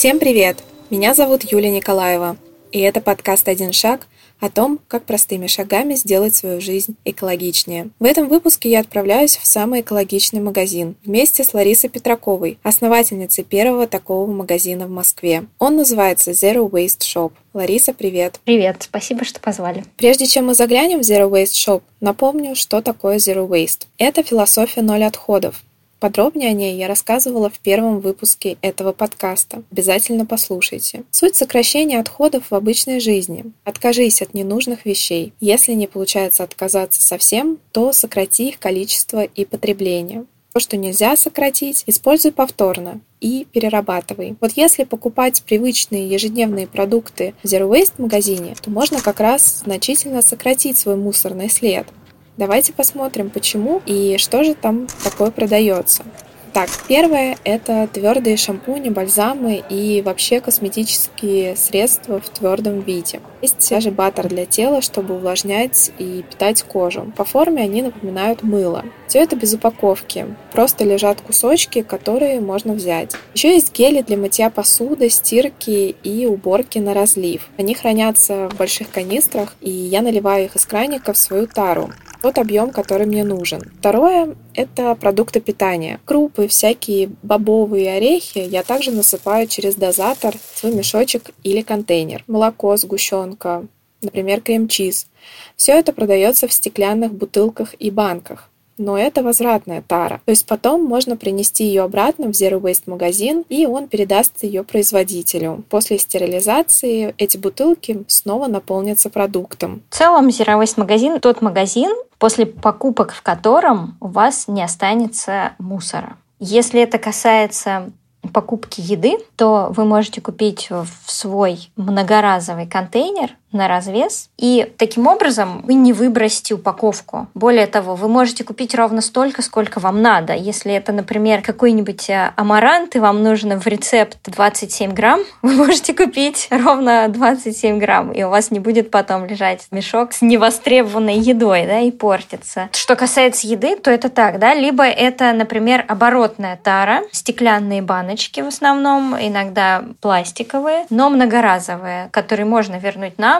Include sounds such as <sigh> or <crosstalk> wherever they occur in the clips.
Всем привет! Меня зовут Юлия Николаева, и это подкаст «Один шаг» о том, как простыми шагами сделать свою жизнь экологичнее. В этом выпуске я отправляюсь в самый экологичный магазин вместе с Ларисой Петраковой, основательницей первого такого магазина в Москве. Он называется Zero Waste Shop. Лариса, привет. Привет, спасибо, что позвали. Прежде чем мы заглянем в Zero Waste Shop, напомню, что такое Zero Waste. Это философия ноль отходов, Подробнее о ней я рассказывала в первом выпуске этого подкаста. Обязательно послушайте. Суть сокращения отходов в обычной жизни. Откажись от ненужных вещей. Если не получается отказаться совсем, то сократи их количество и потребление. То, что нельзя сократить, используй повторно и перерабатывай. Вот если покупать привычные ежедневные продукты в Zero Waste магазине, то можно как раз значительно сократить свой мусорный след. Давайте посмотрим, почему и что же там такое продается. Так, первое – это твердые шампуни, бальзамы и вообще косметические средства в твердом виде. Есть даже баттер для тела, чтобы увлажнять и питать кожу. По форме они напоминают мыло. Все это без упаковки. Просто лежат кусочки, которые можно взять. Еще есть гели для мытья посуды, стирки и уборки на разлив. Они хранятся в больших канистрах, и я наливаю их из краника в свою тару тот объем, который мне нужен. Второе – это продукты питания. Крупы, всякие бобовые орехи я также насыпаю через дозатор в свой мешочек или контейнер. Молоко, сгущенка, например, крем-чиз. Все это продается в стеклянных бутылках и банках но это возвратная тара. То есть потом можно принести ее обратно в Zero Waste магазин, и он передаст ее производителю. После стерилизации эти бутылки снова наполнятся продуктом. В целом Zero Waste магазин тот магазин, после покупок в котором у вас не останется мусора. Если это касается покупки еды, то вы можете купить в свой многоразовый контейнер на развес. И таким образом вы не выбросите упаковку. Более того, вы можете купить ровно столько, сколько вам надо. Если это, например, какой-нибудь э, амарант, и вам нужно в рецепт 27 грамм, <laughs> вы можете купить ровно 27 грамм, и у вас не будет потом лежать мешок с невостребованной едой, да, и портиться. Что касается еды, то это так, да, либо это, например, оборотная тара, стеклянные баночки в основном, иногда пластиковые, но многоразовые, которые можно вернуть нам,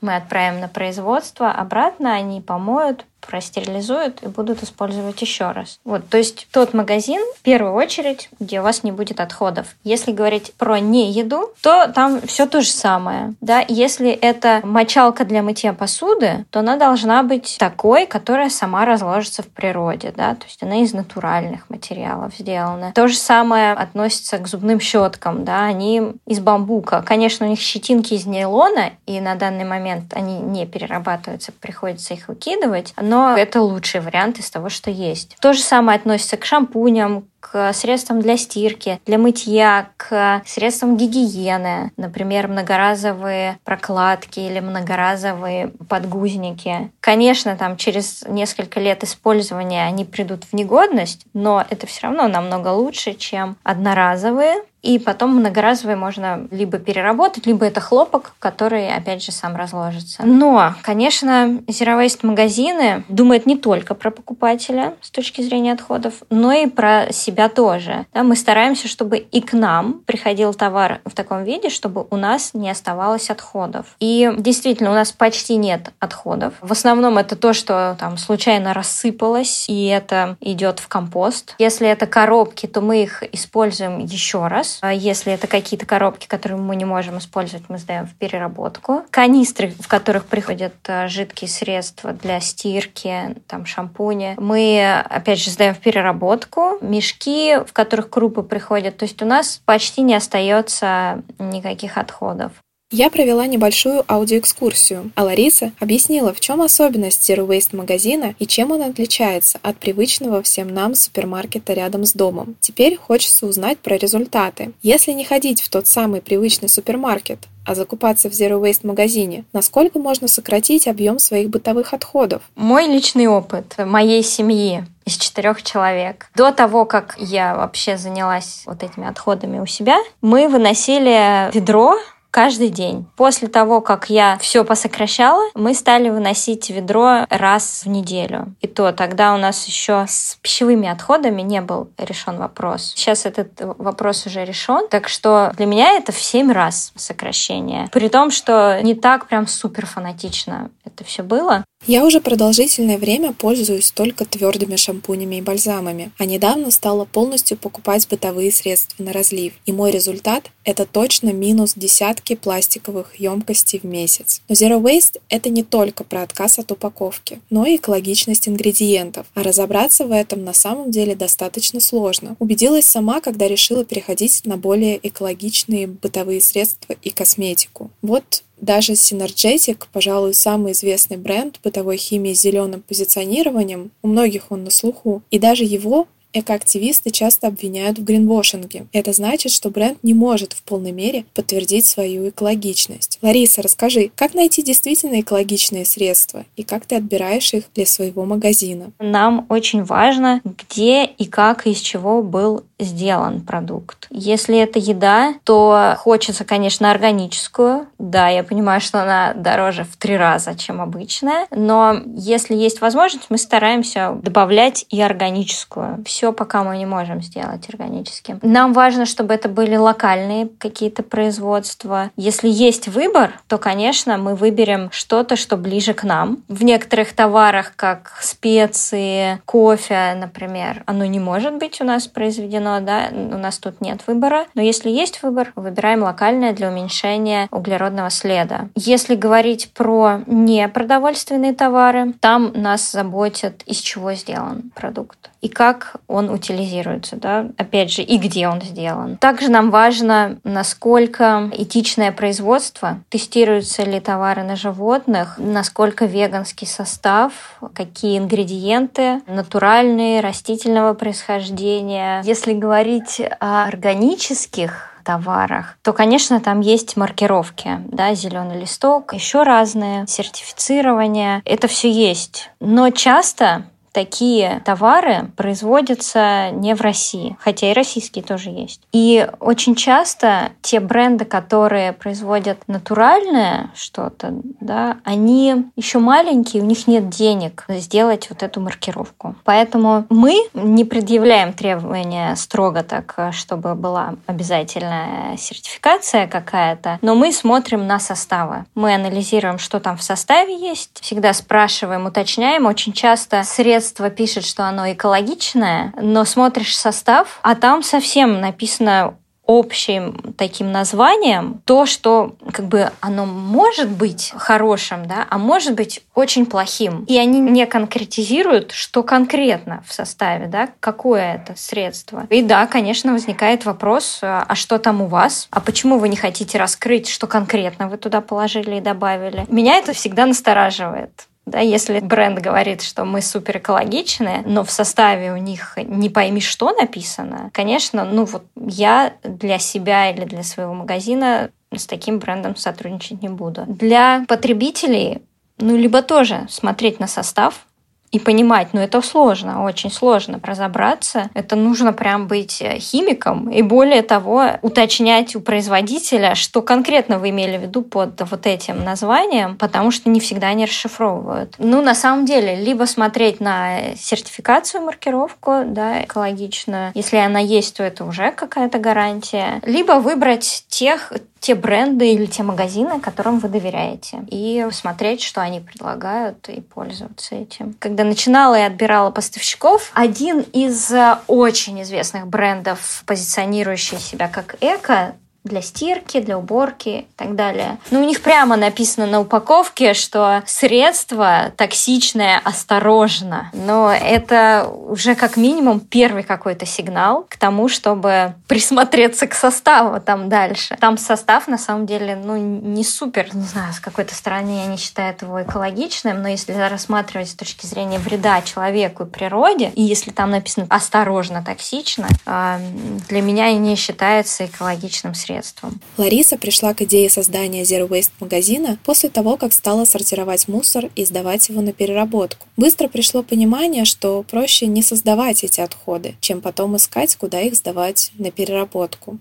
мы отправим на производство, обратно они помоют, простерилизуют и будут использовать еще раз. Вот, то есть тот магазин, в первую очередь, где у вас не будет отходов. Если говорить про не еду, то там все то же самое. Да? Если это мочалка для мытья посуды, то она должна быть такой, которая сама разложится в природе. Да? То есть она из натуральных материалов сделана. То же самое относится к зубным щеткам. Да? Они из бамбука. Конечно, у них щетинки из нейлона, и на данный момент они не перерабатываются, приходится их выкидывать но это лучший вариант из того, что есть. То же самое относится к шампуням, к средствам для стирки, для мытья, к средствам гигиены, например, многоразовые прокладки или многоразовые подгузники. Конечно, там через несколько лет использования они придут в негодность, но это все равно намного лучше, чем одноразовые, и потом многоразовые можно либо переработать, либо это хлопок, который, опять же, сам разложится. Но, конечно, Zero Waste магазины думают не только про покупателя с точки зрения отходов, но и про себя тоже. Да, мы стараемся, чтобы и к нам приходил товар в таком виде, чтобы у нас не оставалось отходов. И действительно, у нас почти нет отходов. В основном это то, что там случайно рассыпалось, и это идет в компост. Если это коробки, то мы их используем еще раз раз. А если это какие-то коробки, которые мы не можем использовать, мы сдаем в переработку. Канистры, в которых приходят э, жидкие средства для стирки, там шампуни, мы, опять же, сдаем в переработку. Мешки, в которых крупы приходят. То есть у нас почти не остается никаких отходов. Я провела небольшую аудиоэкскурсию, а Лариса объяснила, в чем особенность Zero Waste магазина и чем он отличается от привычного всем нам супермаркета рядом с домом. Теперь хочется узнать про результаты. Если не ходить в тот самый привычный супермаркет, а закупаться в Zero Waste магазине, насколько можно сократить объем своих бытовых отходов? Мой личный опыт моей семьи из четырех человек. До того, как я вообще занялась вот этими отходами у себя, мы выносили ведро каждый день. После того, как я все посокращала, мы стали выносить ведро раз в неделю. И то тогда у нас еще с пищевыми отходами не был решен вопрос. Сейчас этот вопрос уже решен, так что для меня это в 7 раз сокращение. При том, что не так прям супер фанатично это все было. Я уже продолжительное время пользуюсь только твердыми шампунями и бальзамами, а недавно стала полностью покупать бытовые средства на разлив. И мой результат – это точно минус десятки пластиковых емкостей в месяц. Но Zero Waste – это не только про отказ от упаковки, но и экологичность ингредиентов. А разобраться в этом на самом деле достаточно сложно. Убедилась сама, когда решила переходить на более экологичные бытовые средства и косметику. Вот даже Synergetic, пожалуй, самый известный бренд бытовой химии с зеленым позиционированием, у многих он на слуху, и даже его Экоактивисты часто обвиняют в гринвошинге. Это значит, что бренд не может в полной мере подтвердить свою экологичность. Лариса, расскажи, как найти действительно экологичные средства и как ты отбираешь их для своего магазина? Нам очень важно, где и как и из чего был сделан продукт. Если это еда, то хочется, конечно, органическую. Да, я понимаю, что она дороже в три раза, чем обычная, но если есть возможность, мы стараемся добавлять и органическую все пока мы не можем сделать органическим. Нам важно, чтобы это были локальные какие-то производства. Если есть выбор, то, конечно, мы выберем что-то, что ближе к нам. В некоторых товарах, как специи, кофе, например, оно не может быть у нас произведено, да, у нас тут нет выбора. Но если есть выбор, выбираем локальное для уменьшения углеродного следа. Если говорить про непродовольственные товары, там нас заботит, из чего сделан продукт и как он утилизируется, да, опять же, и где он сделан. Также нам важно, насколько этичное производство, тестируются ли товары на животных, насколько веганский состав, какие ингредиенты натуральные, растительного происхождения. Если говорить о органических товарах, то, конечно, там есть маркировки, да, зеленый листок, еще разные, сертифицирование, это все есть. Но часто такие товары производятся не в России, хотя и российские тоже есть. И очень часто те бренды, которые производят натуральное что-то, да, они еще маленькие, у них нет денег сделать вот эту маркировку. Поэтому мы не предъявляем требования строго так, чтобы была обязательная сертификация какая-то, но мы смотрим на составы. Мы анализируем, что там в составе есть, всегда спрашиваем, уточняем. Очень часто средства средство пишет, что оно экологичное, но смотришь состав, а там совсем написано общим таким названием то, что как бы оно может быть хорошим, да, а может быть очень плохим. И они не конкретизируют, что конкретно в составе, да, какое это средство. И да, конечно, возникает вопрос, а что там у вас? А почему вы не хотите раскрыть, что конкретно вы туда положили и добавили? Меня это всегда настораживает. Да, если бренд говорит, что мы супер экологичные, но в составе у них не пойми, что написано, конечно, ну вот я для себя или для своего магазина с таким брендом сотрудничать не буду. Для потребителей ну, либо тоже смотреть на состав, и понимать, но это сложно, очень сложно разобраться. Это нужно прям быть э, химиком и более того уточнять у производителя, что конкретно вы имели в виду под вот этим названием, потому что не всегда они расшифровывают. Ну, на самом деле, либо смотреть на сертификацию, маркировку, да, экологичную. Если она есть, то это уже какая-то гарантия. Либо выбрать тех, те бренды или те магазины, которым вы доверяете, и смотреть, что они предлагают, и пользоваться этим. Когда начинала и отбирала поставщиков, один из э, очень известных брендов, позиционирующий себя как эко, для стирки, для уборки и так далее. Но у них прямо написано на упаковке, что средство токсичное осторожно. Но это уже как минимум первый какой-то сигнал к тому, чтобы присмотреться к составу там дальше. Там состав на самом деле ну, не супер, не знаю, с какой-то стороны я не считаю его экологичным, но если рассматривать с точки зрения вреда человеку и природе, и если там написано осторожно токсично, а, для меня не считается экологичным средством средством. Лариса пришла к идее создания Zero Waste магазина после того, как стала сортировать мусор и сдавать его на переработку. Быстро пришло понимание, что проще не создавать эти отходы, чем потом искать, куда их сдавать на переработку.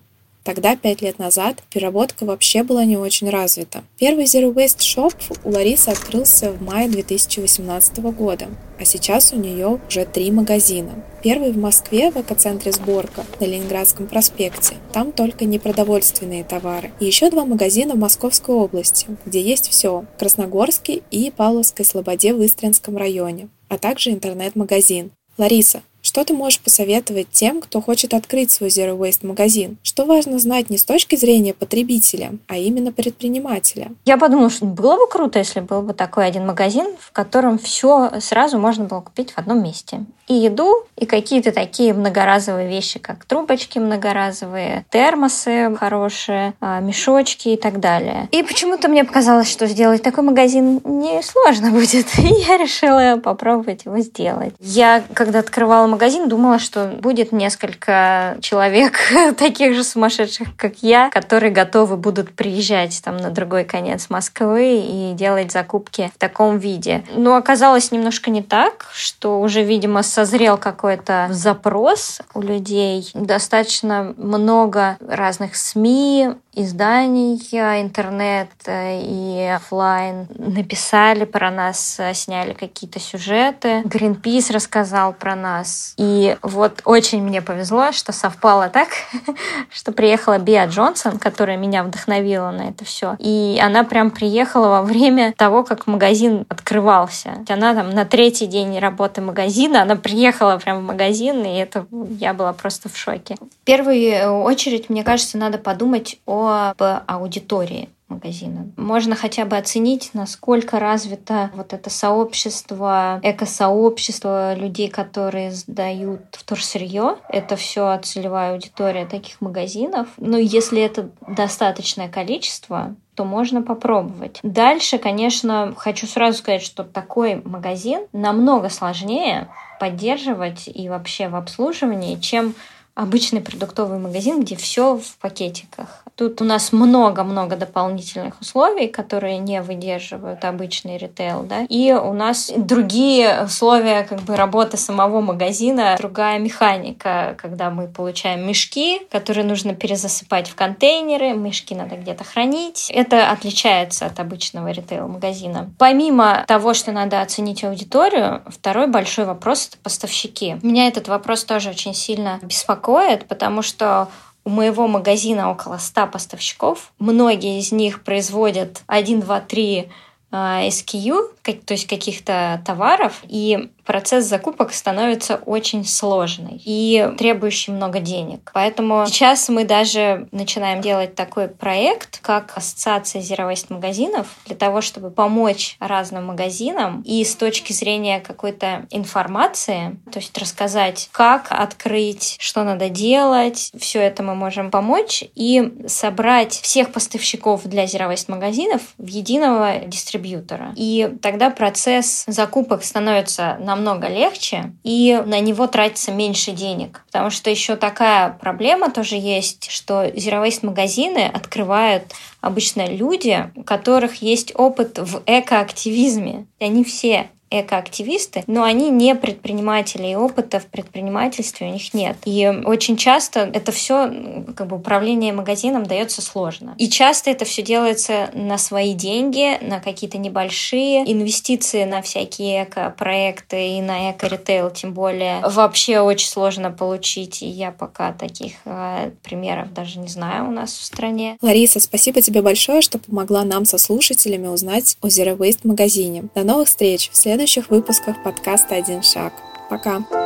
Тогда, пять лет назад, переработка вообще была не очень развита. Первый Zero Waste Shop у Ларисы открылся в мае 2018 года, а сейчас у нее уже три магазина. Первый в Москве в экоцентре «Сборка» на Ленинградском проспекте. Там только непродовольственные товары. И еще два магазина в Московской области, где есть все. Красногорске и Павловской Слободе в Истринском районе, а также интернет-магазин. Лариса, что ты можешь посоветовать тем, кто хочет открыть свой Zero Waste магазин? Что важно знать не с точки зрения потребителя, а именно предпринимателя? Я подумала, что было бы круто, если был бы такой один магазин, в котором все сразу можно было купить в одном месте. И еду, и какие-то такие многоразовые вещи, как трубочки многоразовые, термосы хорошие, а, мешочки и так далее. И почему-то мне показалось, что сделать такой магазин не сложно <laughs> будет. И я решила попробовать его сделать. Я, когда открывала магазин, магазин, думала, что будет несколько человек, <laughs> таких же сумасшедших, как я, которые готовы будут приезжать там на другой конец Москвы и делать закупки в таком виде. Но оказалось немножко не так, что уже, видимо, созрел какой-то запрос у людей. Достаточно много разных СМИ, изданий, интернет э, и офлайн написали про нас, э, сняли какие-то сюжеты. Greenpeace рассказал про нас. И вот очень мне повезло, что совпало так, <laughs> что приехала Биа Джонсон, которая меня вдохновила на это все. И она прям приехала во время того, как магазин открывался. Она там на третий день работы магазина, она приехала прям в магазин, и это я была просто в шоке. В первую очередь, мне кажется, надо подумать о об аудитории магазина. Можно хотя бы оценить, насколько развито вот это сообщество, экосообщество людей, которые сдают вторсырье. Это все целевая аудитория таких магазинов. Но если это достаточное количество, то можно попробовать. Дальше, конечно, хочу сразу сказать, что такой магазин намного сложнее поддерживать и вообще в обслуживании, чем обычный продуктовый магазин, где все в пакетиках. Тут у нас много-много дополнительных условий, которые не выдерживают обычный ритейл, да, и у нас другие условия как бы работы самого магазина, другая механика, когда мы получаем мешки, которые нужно перезасыпать в контейнеры, мешки надо где-то хранить. Это отличается от обычного ритейл-магазина. Помимо того, что надо оценить аудиторию, второй большой вопрос — это поставщики. Меня этот вопрос тоже очень сильно беспокоит, потому что у моего магазина около 100 поставщиков. Многие из них производят 1, 2, 3 SKU, то есть каких-то товаров, и процесс закупок становится очень сложный и требующий много денег. Поэтому сейчас мы даже начинаем делать такой проект, как Ассоциация Zero Waste магазинов, для того, чтобы помочь разным магазинам и с точки зрения какой-то информации, то есть рассказать, как открыть, что надо делать, все это мы можем помочь и собрать всех поставщиков для Zero Waste магазинов в единого дистрибьютора. И тогда процесс закупок становится намного намного легче, и на него тратится меньше денег. Потому что еще такая проблема тоже есть, что Zero Waste магазины открывают обычно люди, у которых есть опыт в экоактивизме. Они все экоактивисты, но они не предприниматели, и опыта в предпринимательстве у них нет. И очень часто это все, как бы управление магазином дается сложно. И часто это все делается на свои деньги, на какие-то небольшие инвестиции на всякие эко-проекты и на эко-ритейл, тем более вообще очень сложно получить. И я пока таких э, примеров даже не знаю у нас в стране. Лариса, спасибо тебе большое, что помогла нам со слушателями узнать о Zero Waste магазине. До новых встреч в следующих выпусках подкаста «Один шаг». Пока!